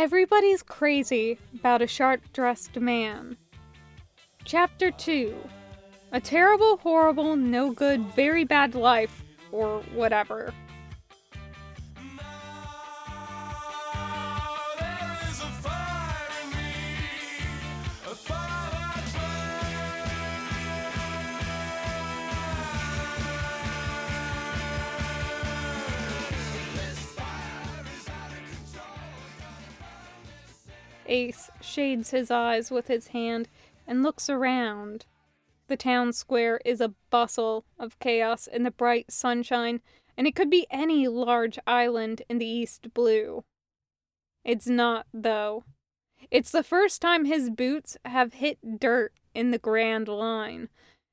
Everybody's crazy about a sharp dressed man. Chapter 2 A terrible, horrible, no good, very bad life, or whatever. Ace shades his eyes with his hand and looks around. The town square is a bustle of chaos in the bright sunshine, and it could be any large island in the east blue. It's not, though. It's the first time his boots have hit dirt in the Grand Line,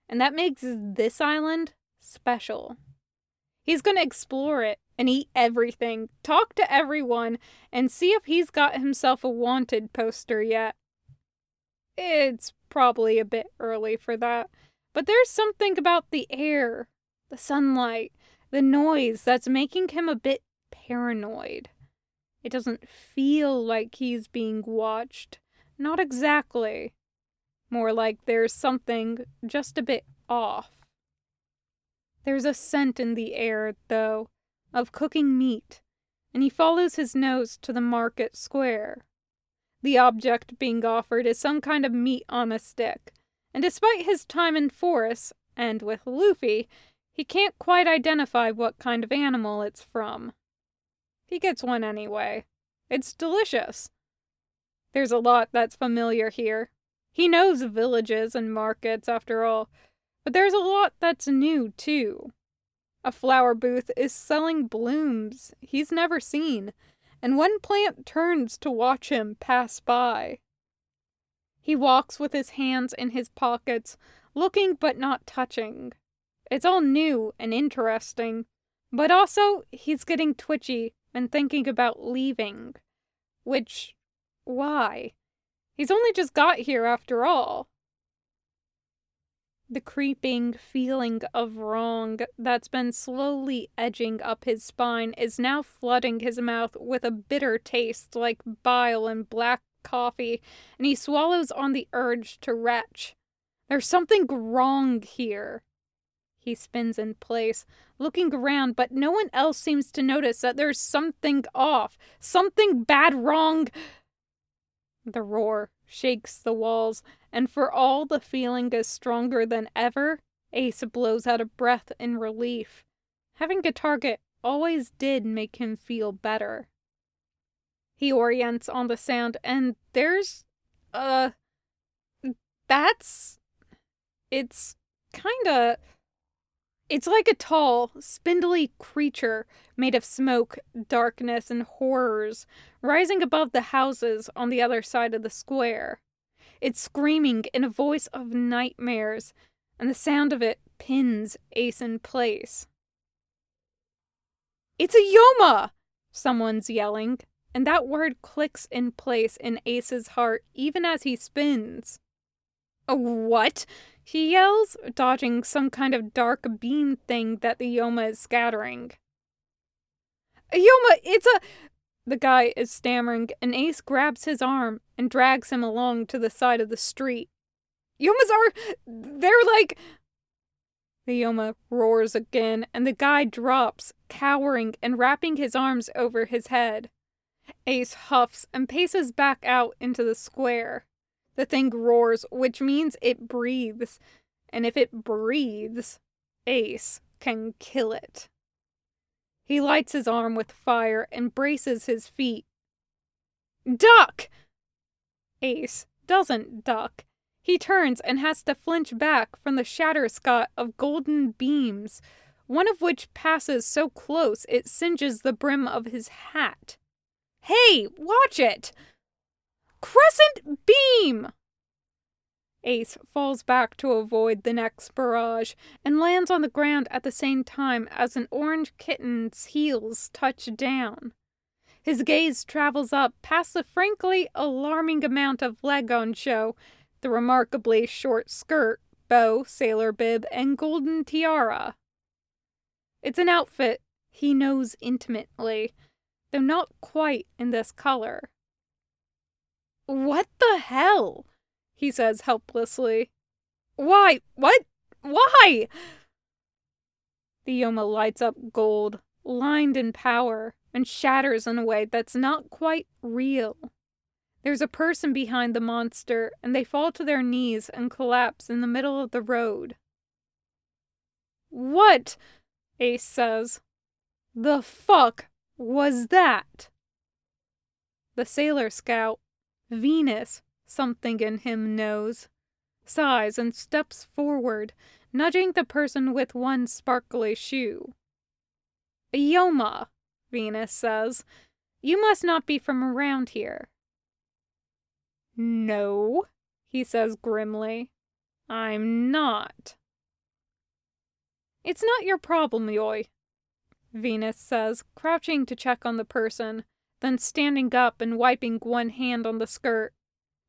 and that makes this island special. He's going to explore it and eat everything, talk to everyone, and see if he's got himself a wanted poster yet. It's probably a bit early for that, but there's something about the air, the sunlight, the noise that's making him a bit paranoid. It doesn't feel like he's being watched. Not exactly. More like there's something just a bit off. There's a scent in the air, though, of cooking meat, and he follows his nose to the market square. The object being offered is some kind of meat on a stick, and despite his time in forests and with Luffy, he can't quite identify what kind of animal it's from. He gets one anyway. It's delicious. There's a lot that's familiar here. He knows villages and markets, after all, but there's a lot that's new, too. A flower booth is selling blooms he's never seen, and one plant turns to watch him pass by. He walks with his hands in his pockets, looking but not touching. It's all new and interesting, but also he's getting twitchy and thinking about leaving. Which, why? He's only just got here after all. The creeping feeling of wrong that's been slowly edging up his spine is now flooding his mouth with a bitter taste like bile and black coffee, and he swallows on the urge to retch. There's something wrong here. He spins in place, looking around, but no one else seems to notice that there's something off, something bad wrong. The roar shakes the walls, and for all the feeling is stronger than ever, Ace blows out a breath in relief. Having a target always did make him feel better. He orients on the sound, and there's. uh. That's. It's kinda. It's like a tall, spindly creature made of smoke, darkness, and horrors, rising above the houses on the other side of the square. It's screaming in a voice of nightmares, and the sound of it pins Ace in place. It's a Yoma! Someone's yelling, and that word clicks in place in Ace's heart even as he spins. A what? He yells, dodging some kind of dark beam thing that the Yoma is scattering. Yoma, it's a. The guy is stammering, and Ace grabs his arm and drags him along to the side of the street. Yomas are. They're like. The Yoma roars again, and the guy drops, cowering and wrapping his arms over his head. Ace huffs and paces back out into the square. The thing roars, which means it breathes. And if it breathes, Ace can kill it. He lights his arm with fire and braces his feet. Duck! Ace doesn't duck. He turns and has to flinch back from the shatterscot of golden beams, one of which passes so close it singes the brim of his hat. Hey, watch it! Crescent beam! Ace falls back to avoid the next barrage and lands on the ground at the same time as an orange kitten's heels touch down. His gaze travels up past the frankly alarming amount of leg on show, the remarkably short skirt, bow, sailor bib, and golden tiara. It's an outfit he knows intimately, though not quite in this color. What the hell? He says helplessly. Why? What? Why? The Yoma lights up gold, lined in power, and shatters in a way that's not quite real. There's a person behind the monster, and they fall to their knees and collapse in the middle of the road. What? Ace says. The fuck was that? The sailor scout, Venus, something in him knows, sighs and steps forward, nudging the person with one sparkly shoe. Yoma, Venus says, you must not be from around here. No, he says grimly. I'm not. It's not your problem, Yoy, Venus says, crouching to check on the person, then standing up and wiping one hand on the skirt.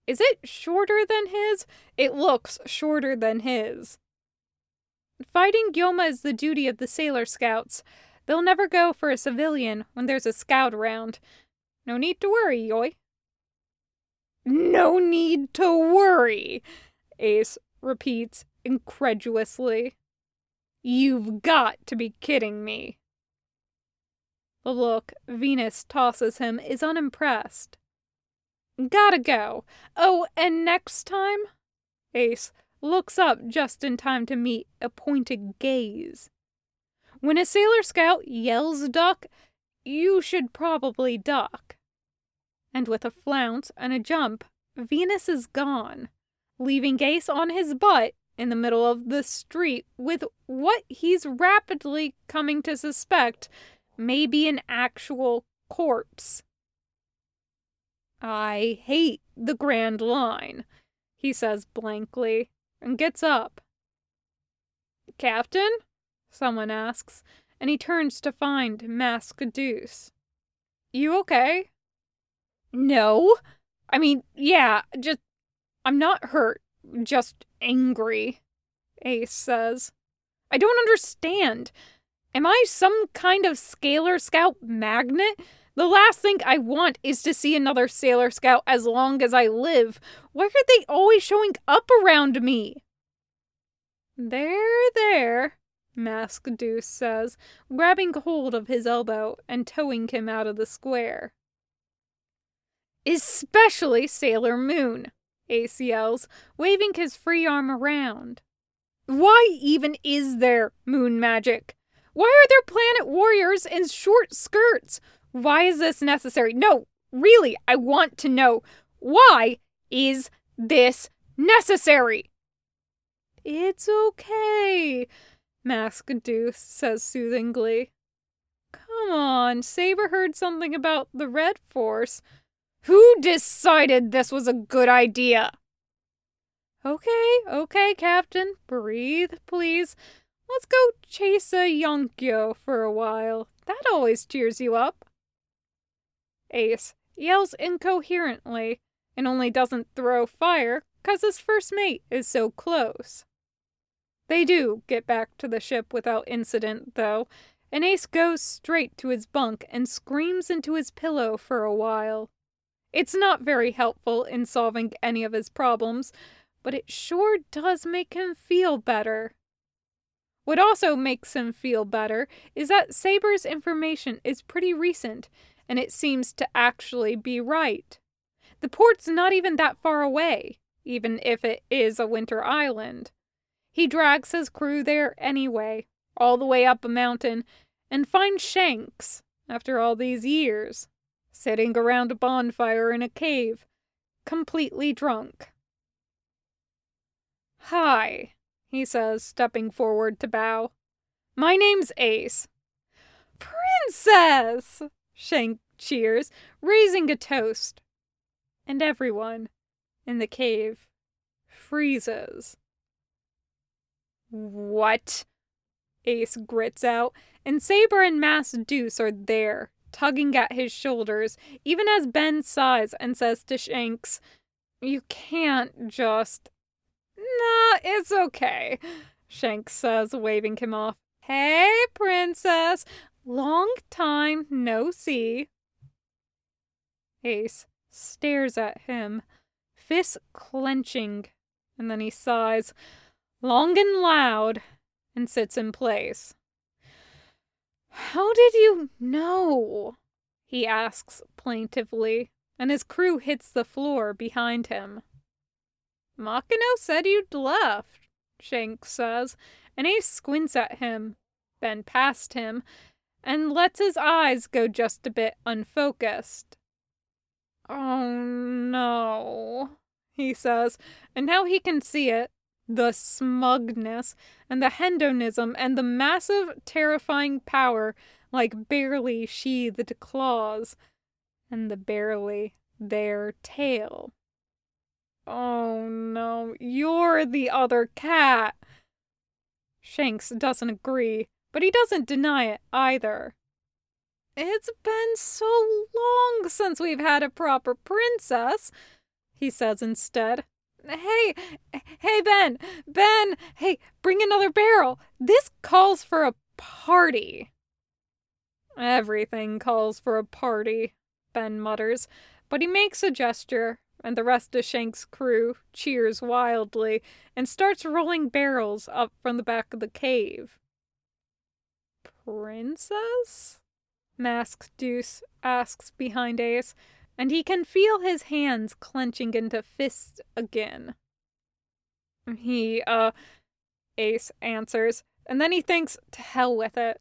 Is it shorter than his? It looks shorter than his. Fighting Yoma is the duty of the Sailor Scouts. They'll never go for a civilian when there's a scout around. No need to worry, Yoy. No need to worry, Ace repeats incredulously. You've got to be kidding me. The look Venus tosses him is unimpressed. Gotta go. Oh, and next time? Ace looks up just in time to meet a pointed gaze. When a Sailor Scout yells duck, you should probably duck and with a flounce and a jump, Venus is gone, leaving Ace on his butt in the middle of the street with what he's rapidly coming to suspect may be an actual corpse. I hate the Grand Line, he says blankly, and gets up. Captain? Someone asks, and he turns to find Mask Deuce. You okay? No. I mean, yeah, just. I'm not hurt, just angry, Ace says. I don't understand. Am I some kind of Sailor Scout magnet? The last thing I want is to see another Sailor Scout as long as I live. Why are they always showing up around me? There, there, Mask Deuce says, grabbing hold of his elbow and towing him out of the square. Especially Sailor Moon, Ace yells, waving his free arm around. Why even is there moon magic? Why are there planet warriors in short skirts? Why is this necessary? No, really, I want to know. Why is this necessary? It's okay, Mask Deuce says soothingly. Come on, Saber heard something about the Red Force. Who decided this was a good idea? Okay, okay, Captain. Breathe, please. Let's go chase a Yonko for a while. That always cheers you up. Ace yells incoherently and only doesn't throw fire because his first mate is so close. They do get back to the ship without incident, though, and Ace goes straight to his bunk and screams into his pillow for a while. It's not very helpful in solving any of his problems, but it sure does make him feel better. What also makes him feel better is that Saber's information is pretty recent, and it seems to actually be right. The port's not even that far away, even if it is a winter island. He drags his crew there anyway, all the way up a mountain, and finds Shanks after all these years sitting around a bonfire in a cave, completely drunk. Hi, he says, stepping forward to bow. My name's Ace. Princess! Shank cheers, raising a toast. And everyone in the cave freezes. What? Ace grits out, and Saber and Mask Deuce are there, tugging at his shoulders, even as Ben sighs and says to Shanks, You can't just. Nah, it's okay, Shanks says, waving him off. Hey, princess! Long time no see. Ace stares at him, fists clenching, and then he sighs, long and loud, and sits in place. How did you know? he asks plaintively, and his crew hits the floor behind him. Makino said you'd left, Shanks says, and Ace squints at him, then past him, and lets his eyes go just a bit unfocused. Oh no, he says, and now he can see it the smugness and the hedonism and the massive, terrifying power like barely sheathed claws, and the barely their tail. Oh no, you're the other cat! Shanks doesn't agree, but he doesn't deny it either. It's been so long since we've had a proper princess, he says instead. Hey, hey, Ben, Ben, hey, bring another barrel. This calls for a party. Everything calls for a party, Ben mutters, but he makes a gesture, and the rest of Shank's crew cheers wildly and starts rolling barrels up from the back of the cave. Princess? Masked Deuce asks behind Ace, and he can feel his hands clenching into fists again. He, uh, Ace answers, and then he thinks, to hell with it.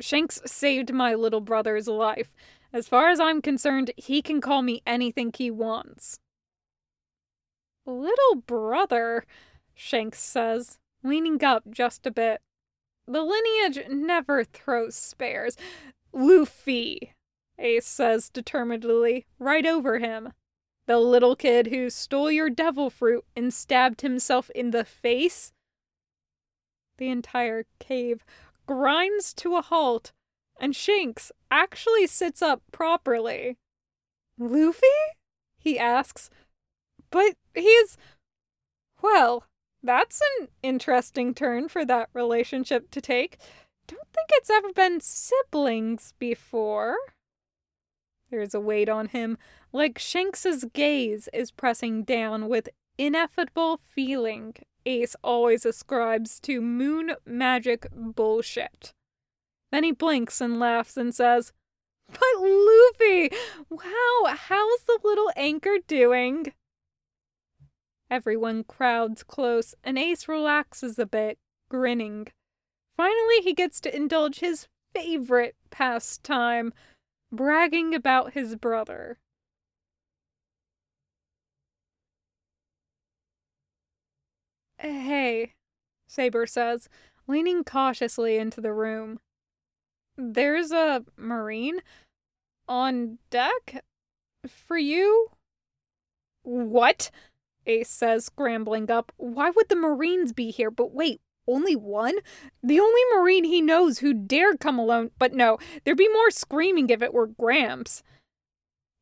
Shanks saved my little brother's life. As far as I'm concerned, he can call me anything he wants. Little brother, Shanks says, leaning up just a bit. The lineage never throws spares. Luffy, Ace says determinedly, right over him. The little kid who stole your devil fruit and stabbed himself in the face? The entire cave grinds to a halt, and Shanks actually sits up properly. Luffy? he asks. But he's. Well, that's an interesting turn for that relationship to take. Don't think it's ever been siblings before. There's a weight on him, like Shanks's gaze is pressing down with ineffable feeling Ace always ascribes to moon magic bullshit. Then he blinks and laughs and says, But Luffy! Wow, how's the little anchor doing? Everyone crowds close, and Ace relaxes a bit, grinning. Finally, he gets to indulge his favorite pastime bragging about his brother. Hey, Saber says, leaning cautiously into the room. There's a Marine on deck for you? What? Ace says, scrambling up. Why would the Marines be here? But wait, only one? The only Marine he knows who dared come alone. But no, there'd be more screaming if it were Gramps.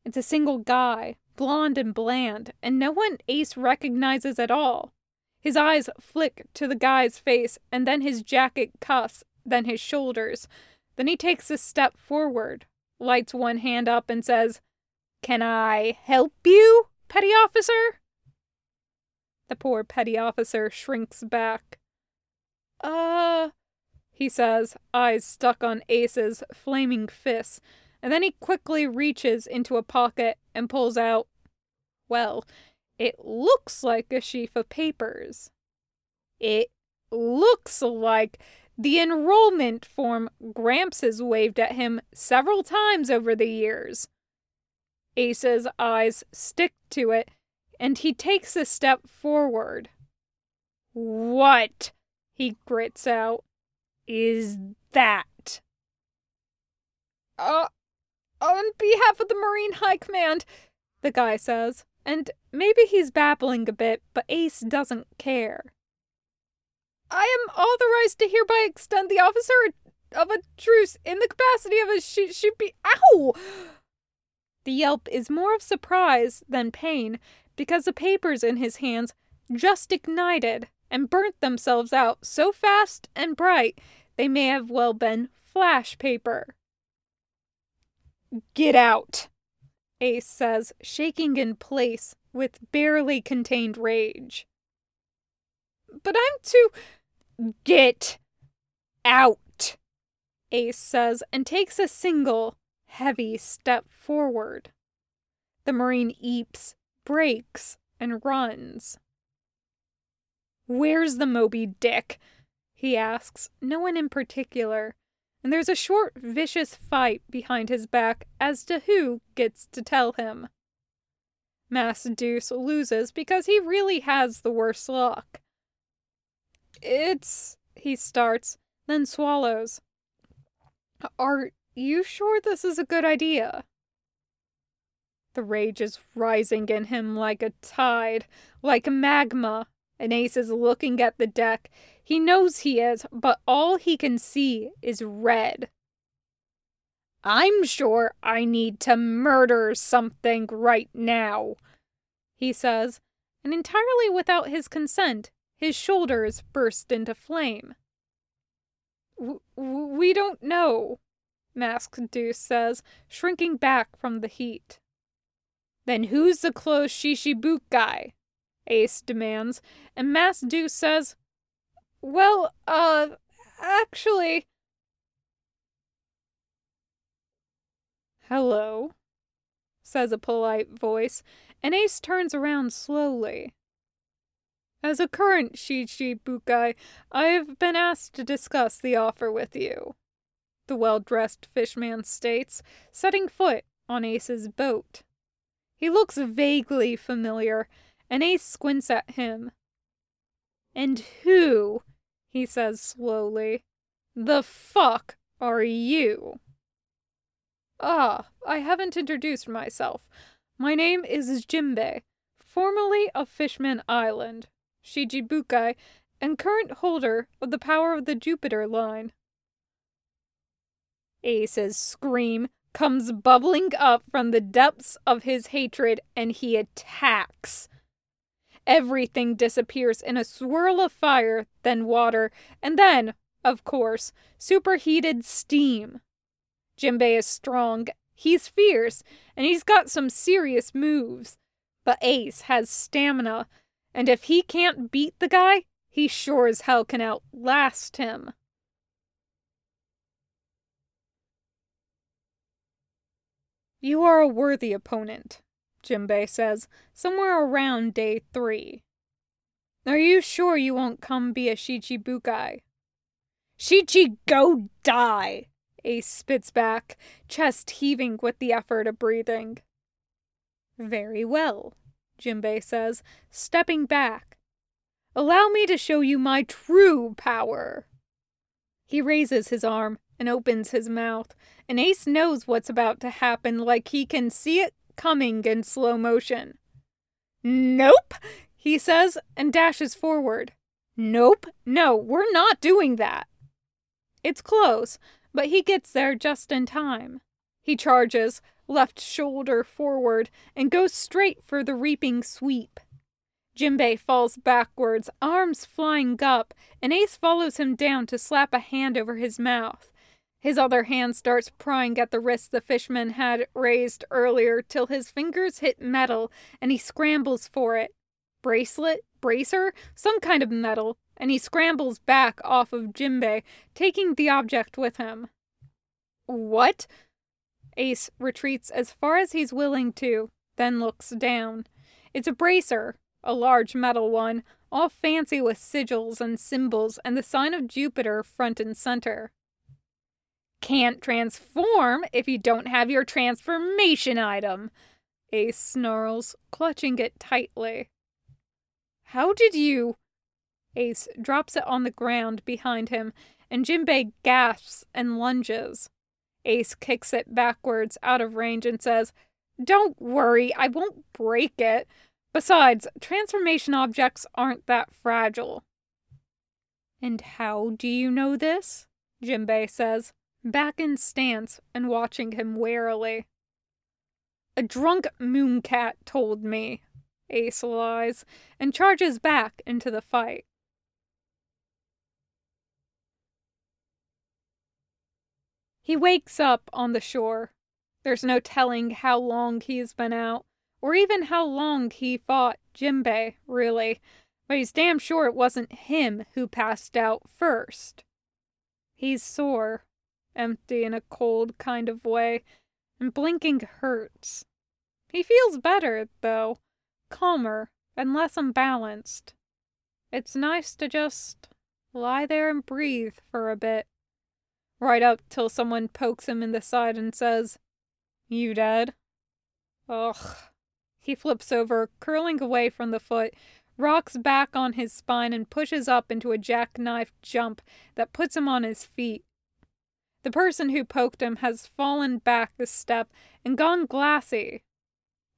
It's a single guy, blond and bland, and no one Ace recognizes at all. His eyes flick to the guy's face, and then his jacket cuffs, then his shoulders. Then he takes a step forward, lights one hand up, and says, Can I help you, petty officer? The poor petty officer shrinks back. Uh, he says, eyes stuck on Ace's flaming fists, and then he quickly reaches into a pocket and pulls out, well, it looks like a sheaf of papers. It looks like the enrollment form Gramps has waved at him several times over the years. Ace's eyes stick to it, and he takes a step forward. What, he grits out, is that? Uh, on behalf of the Marine High Command, the guy says and maybe he's babbling a bit, but Ace doesn't care. I am authorized to hereby extend the officer of a truce in the capacity of a sh- should be ow. The yelp is more of surprise than pain because the papers in his hands just ignited and burnt themselves out so fast and bright they may have well been flash paper. Get out, Ace says, shaking in place with barely contained rage. But I'm too. Get out, Ace says, and takes a single, heavy step forward. The Marine eeps, breaks, and runs. Where's the Moby Dick? he asks, no one in particular, and there's a short, vicious fight behind his back as to who gets to tell him. Mask Deuce loses because he really has the worst luck. It's. he starts, then swallows. Are you sure this is a good idea? The rage is rising in him like a tide, like magma, and Ace is looking at the deck. He knows he is, but all he can see is red. I'm sure I need to murder something right now, he says, and entirely without his consent, his shoulders burst into flame. we don't know, Masked Deuce says, shrinking back from the heat. Then who's the close Shichibukai? guy? Ace demands, and Masked Deuce says, Well, uh, actually. Hello, says a polite voice, and Ace turns around slowly. As a current Shichibukai, I have been asked to discuss the offer with you, the well dressed fishman states, setting foot on Ace's boat. He looks vaguely familiar, and Ace squints at him. And who, he says slowly, the fuck are you? Ah, I haven't introduced myself. My name is Jimbei, formerly of Fishman Island, Shichibukai, and current holder of the Power of the Jupiter line. Ace's scream comes bubbling up from the depths of his hatred and he attacks. Everything disappears in a swirl of fire, then water, and then, of course, superheated steam. Jimbei is strong He's fierce, and he's got some serious moves. But Ace has stamina, and if he can't beat the guy, he sure as hell can outlast him. You are a worthy opponent, Jimbei says, somewhere around day three. Are you sure you won't come be a Shichibukai? Shichi, go die! Ace spits back, chest heaving with the effort of breathing. Very well, Jimbei says, stepping back. Allow me to show you my true power. He raises his arm and opens his mouth, and Ace knows what's about to happen like he can see it coming in slow motion. Nope, he says and dashes forward. Nope, no, we're not doing that. It's close, but he gets there just in time. He charges, left shoulder forward, and goes straight for the reaping sweep. Jimbei falls backwards, arms flying up, and Ace follows him down to slap a hand over his mouth. His other hand starts prying at the wrist the fishman had raised earlier till his fingers hit metal and he scrambles for it. Bracelet? Bracer? Some kind of metal and he scrambles back off of Jimbei, taking the object with him. What? Ace retreats as far as he's willing to, then looks down. It's a bracer, a large metal one, all fancy with sigils and symbols and the sign of Jupiter front and center. Can't transform if you don't have your transformation item, Ace snarls, clutching it tightly. How did you? Ace drops it on the ground behind him, and Jimbei gasps and lunges. Ace kicks it backwards out of range and says, Don't worry, I won't break it. Besides, transformation objects aren't that fragile. And how do you know this? Jimbei says, back in stance and watching him warily. A drunk mooncat told me, Ace lies, and charges back into the fight. He wakes up on the shore. There's no telling how long he's been out, or even how long he fought Jimbei, really, but he's damn sure it wasn't him who passed out first. He's sore, empty in a cold kind of way, and blinking hurts. He feels better, though, calmer and less unbalanced. It's nice to just lie there and breathe for a bit. Right up till someone pokes him in the side and says, You dead? Ugh. He flips over, curling away from the foot, rocks back on his spine, and pushes up into a jackknife jump that puts him on his feet. The person who poked him has fallen back a step and gone glassy.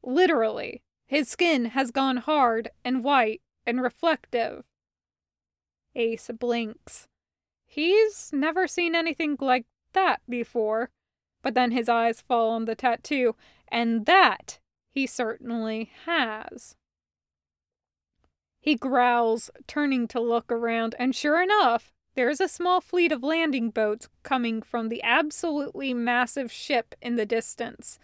Literally, his skin has gone hard and white and reflective. Ace blinks. He's never seen anything like that before. But then his eyes fall on the tattoo, and that he certainly has. He growls, turning to look around, and sure enough, there's a small fleet of landing boats coming from the absolutely massive ship in the distance.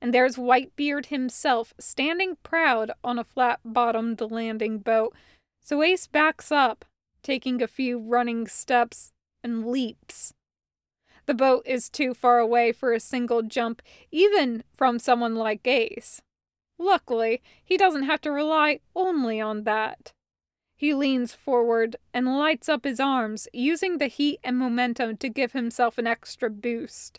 And there's Whitebeard himself standing proud on a flat bottomed landing boat. So Ace backs up, taking a few running steps, and leaps. The boat is too far away for a single jump, even from someone like Ace. Luckily, he doesn't have to rely only on that. He leans forward and lights up his arms, using the heat and momentum to give himself an extra boost.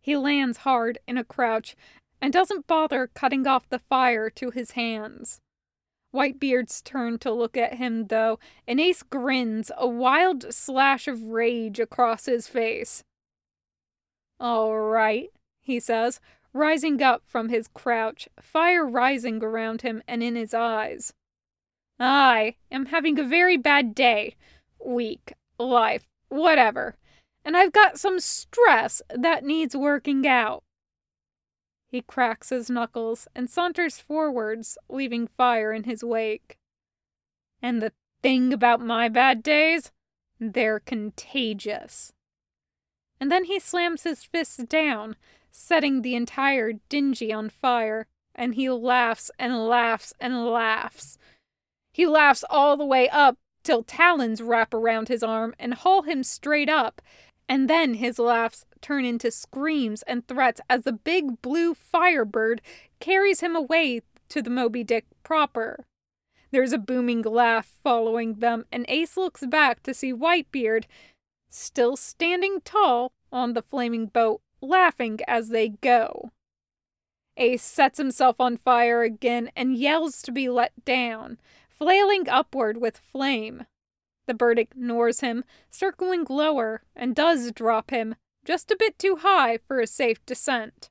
He lands hard in a crouch and doesn't bother cutting off the fire to his hands. Whitebeard's turn to look at him, though, and Ace grins, a wild slash of rage across his face. All right, he says, rising up from his crouch, fire rising around him and in his eyes. I am having a very bad day, week, life, whatever, and I've got some stress that needs working out. He cracks his knuckles and saunters forwards, leaving fire in his wake. And the thing about my bad days, they're contagious. And then he slams his fists down, setting the entire dingy on fire, and he laughs and laughs and laughs. He laughs all the way up till talons wrap around his arm and haul him straight up, and then his laughs turn into screams and threats as the big blue firebird carries him away to the Moby Dick proper. There's a booming laugh following them, and Ace looks back to see Whitebeard, still standing tall on the flaming boat, laughing as they go. Ace sets himself on fire again and yells to be let down, flailing upward with flame. The bird ignores him, circling lower, and does drop him, just a bit too high for a safe descent.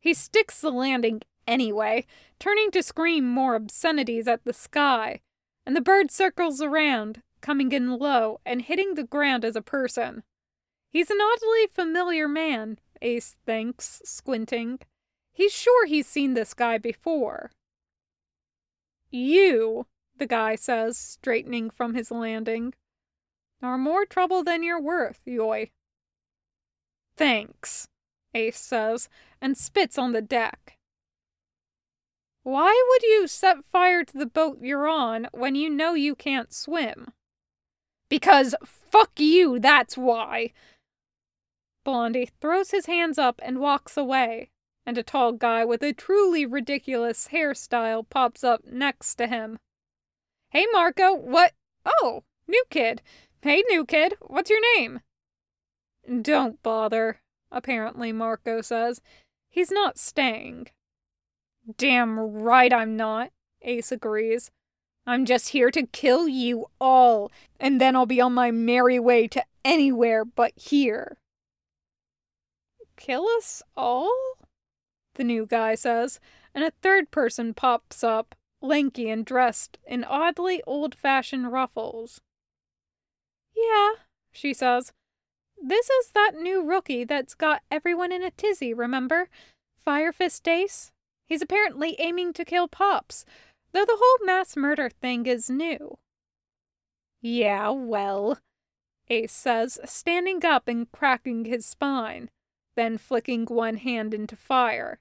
He sticks the landing anyway, turning to scream more obscenities at the sky, and the bird circles around, coming in low and hitting the ground as a person. He's an oddly familiar man, Ace thinks, squinting. He's sure he's seen this guy before. You, the guy says, straightening from his landing, are more trouble than you're worth, Yoy. Thanks, Ace says, and spits on the deck. Why would you set fire to the boat you're on when you know you can't swim? Because fuck you, that's why, Blondie throws his hands up and walks away, and a tall guy with a truly ridiculous hairstyle pops up next to him. Hey, Marco, what? Oh, new kid. Hey, new kid, what's your name? Don't bother, apparently, Marco says. He's not staying. Damn right I'm not, Ace agrees. I'm just here to kill you all, and then I'll be on my merry way to anywhere but here. Kill us all? The new guy says, and a third person pops up, lanky and dressed in oddly old fashioned ruffles. Yeah, she says. This is that new rookie that's got everyone in a tizzy, remember? Firefist Ace? He's apparently aiming to kill Pops, though the whole mass murder thing is new. Yeah, well, Ace says, standing up and cracking his spine. then flicking one hand into fire.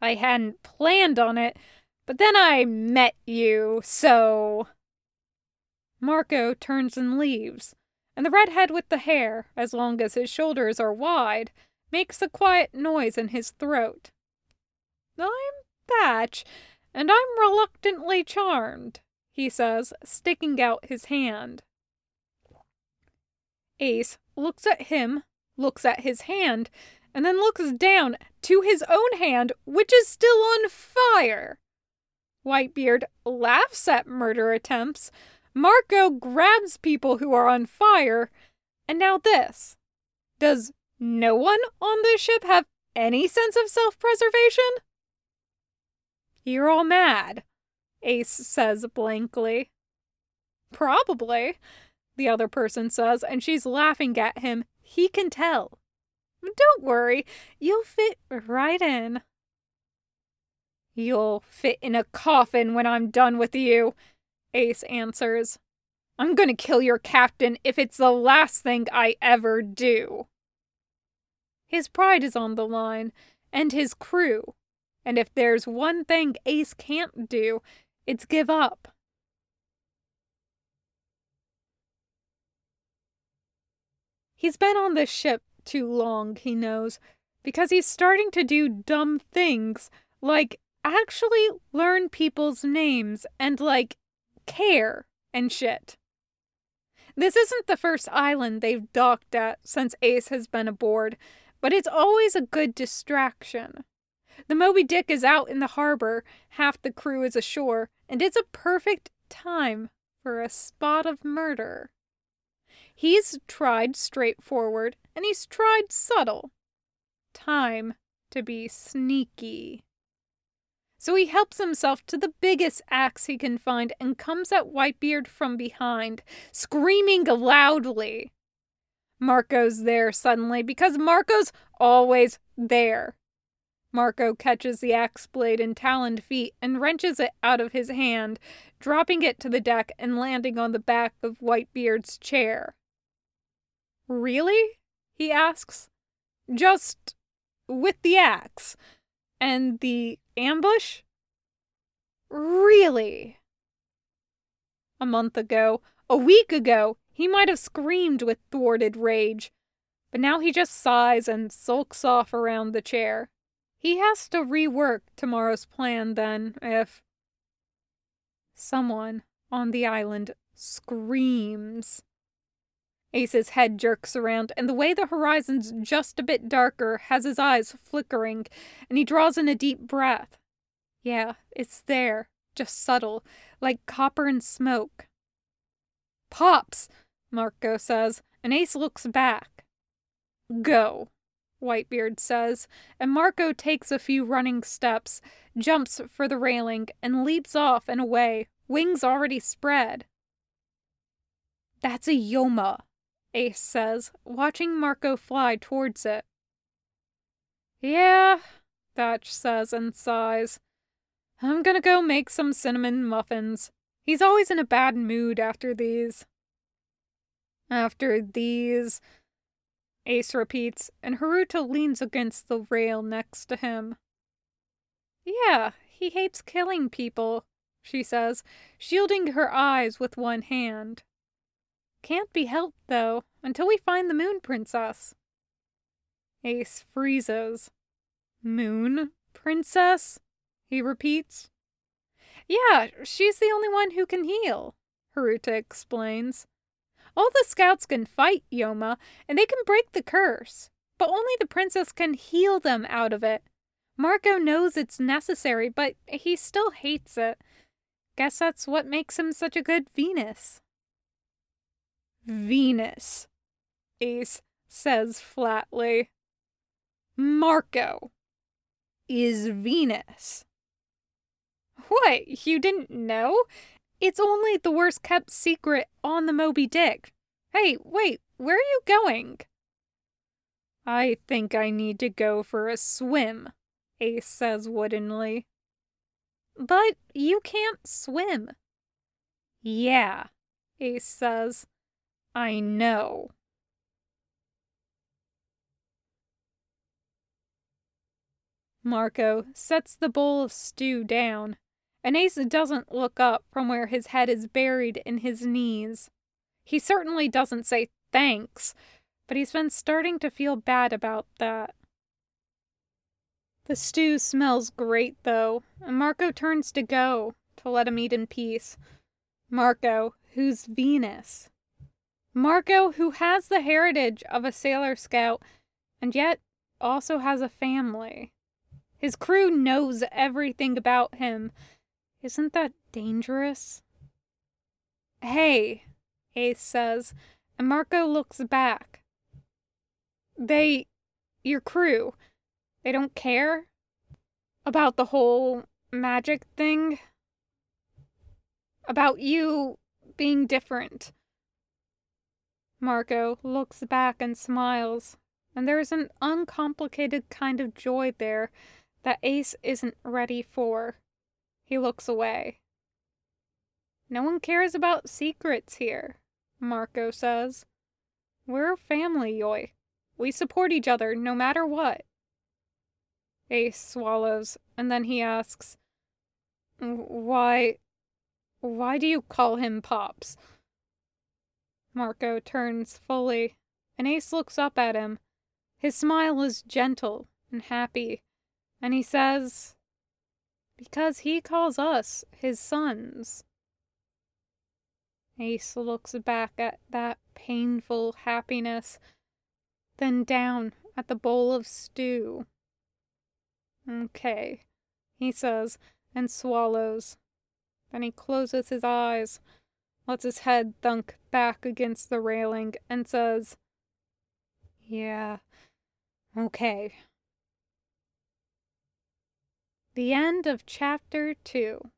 I hadn't planned on it, but then I met you, so. Marco turns and leaves, and the redhead with the hair, as long as his shoulders are wide, makes a quiet noise in his throat. I'm Thatch, and I'm reluctantly charmed, he says, sticking out his hand. Ace looks at him, looks at his hand, and then looks down to his own hand, which is still on fire. Whitebeard laughs at murder attempts. Marco grabs people who are on fire. And now this. Does no one on this ship have any sense of self preservation? You're all mad, Ace says blankly. Probably, the other person says, and she's laughing at him. He can tell. Don't worry, you'll fit right in. You'll fit in a coffin when I'm done with you, Ace answers. I'm gonna kill your captain if it's the last thing I ever do. His pride is on the line, and his crew. And if there's one thing Ace can't do, it's give up. He's been on this ship too long, he knows, because he's starting to do dumb things, like actually learn people's names and like care and shit. This isn't the first island they've docked at since Ace has been aboard, but it's always a good distraction. The Moby Dick is out in the harbor, half the crew is ashore, and it's a perfect time for a spot of murder. He's tried straightforward, and he's tried subtle. Time to be sneaky. So he helps himself to the biggest axe he can find and comes at Whitebeard from behind, screaming loudly. Marco's there suddenly because Marco's always there. Marco catches the axe blade in taloned feet and wrenches it out of his hand, dropping it to the deck and landing on the back of Whitebeard's chair. Really? he asks. Just with the axe. And the ambush? Really? A month ago, a week ago, he might have screamed with thwarted rage, but now he just sighs and sulks off around the chair. He has to rework tomorrow's plan then, if. Someone on the island screams. Ace's head jerks around, and the way the horizon's just a bit darker has his eyes flickering, and he draws in a deep breath. Yeah, it's there, just subtle, like copper and smoke. Pops, Marco says, and Ace looks back. Go, Whitebeard says, and Marco takes a few running steps, jumps for the railing, and leaps off and away, wings already spread. That's a Yoma, Ace says, watching Marco fly towards it. Yeah, Thatch says and sighs. I'm gonna go make some cinnamon muffins. He's always in a bad mood after these. After these, Ace repeats, and Haruta leans against the rail next to him. Yeah, he hates killing people, she says, shielding her eyes with one hand. Can't be helped, though, until we find the Moon Princess. Ace freezes. Moon Princess? He repeats. Yeah, she's the only one who can heal, Haruta explains. All the scouts can fight Yoma, and they can break the curse, but only the princess can heal them out of it. Marco knows it's necessary, but he still hates it. Guess that's what makes him such a good Venus. Venus, Ace says flatly. Marco is Venus. What, you didn't know? It's only the worst kept secret on the Moby Dick. Hey, wait, where are you going? I think I need to go for a swim, Ace says woodenly. But you can't swim. Yeah, Ace says. I know. Marco sets the bowl of stew down, and Ace doesn't look up from where his head is buried in his knees. He certainly doesn't say thanks, but he's been starting to feel bad about that. The stew smells great, though, and Marco turns to go to let him eat in peace. Marco, who's Venus. Marco, who has the heritage of a Sailor Scout and yet also has a family. His crew knows everything about him. Isn't that dangerous? Hey, Ace says, and Marco looks back. They, your crew, they don't care about the whole magic thing? About you being different? Marco looks back and smiles, and there's an uncomplicated kind of joy there that Ace isn't ready for. He looks away. No one cares about secrets here, Marco says. We're family, Yoi. We support each other no matter what. Ace swallows, and then he asks, Why. Why do you call him Pops? Marco turns fully, and Ace looks up at him. His smile is gentle and happy, and he says, Because he calls us his sons. Ace looks back at that painful happiness, then down at the bowl of stew. Okay, he says, and swallows. Then he closes his eyes lets his head thunk back against the railing, and says, Yeah, okay. The end of chapter 2.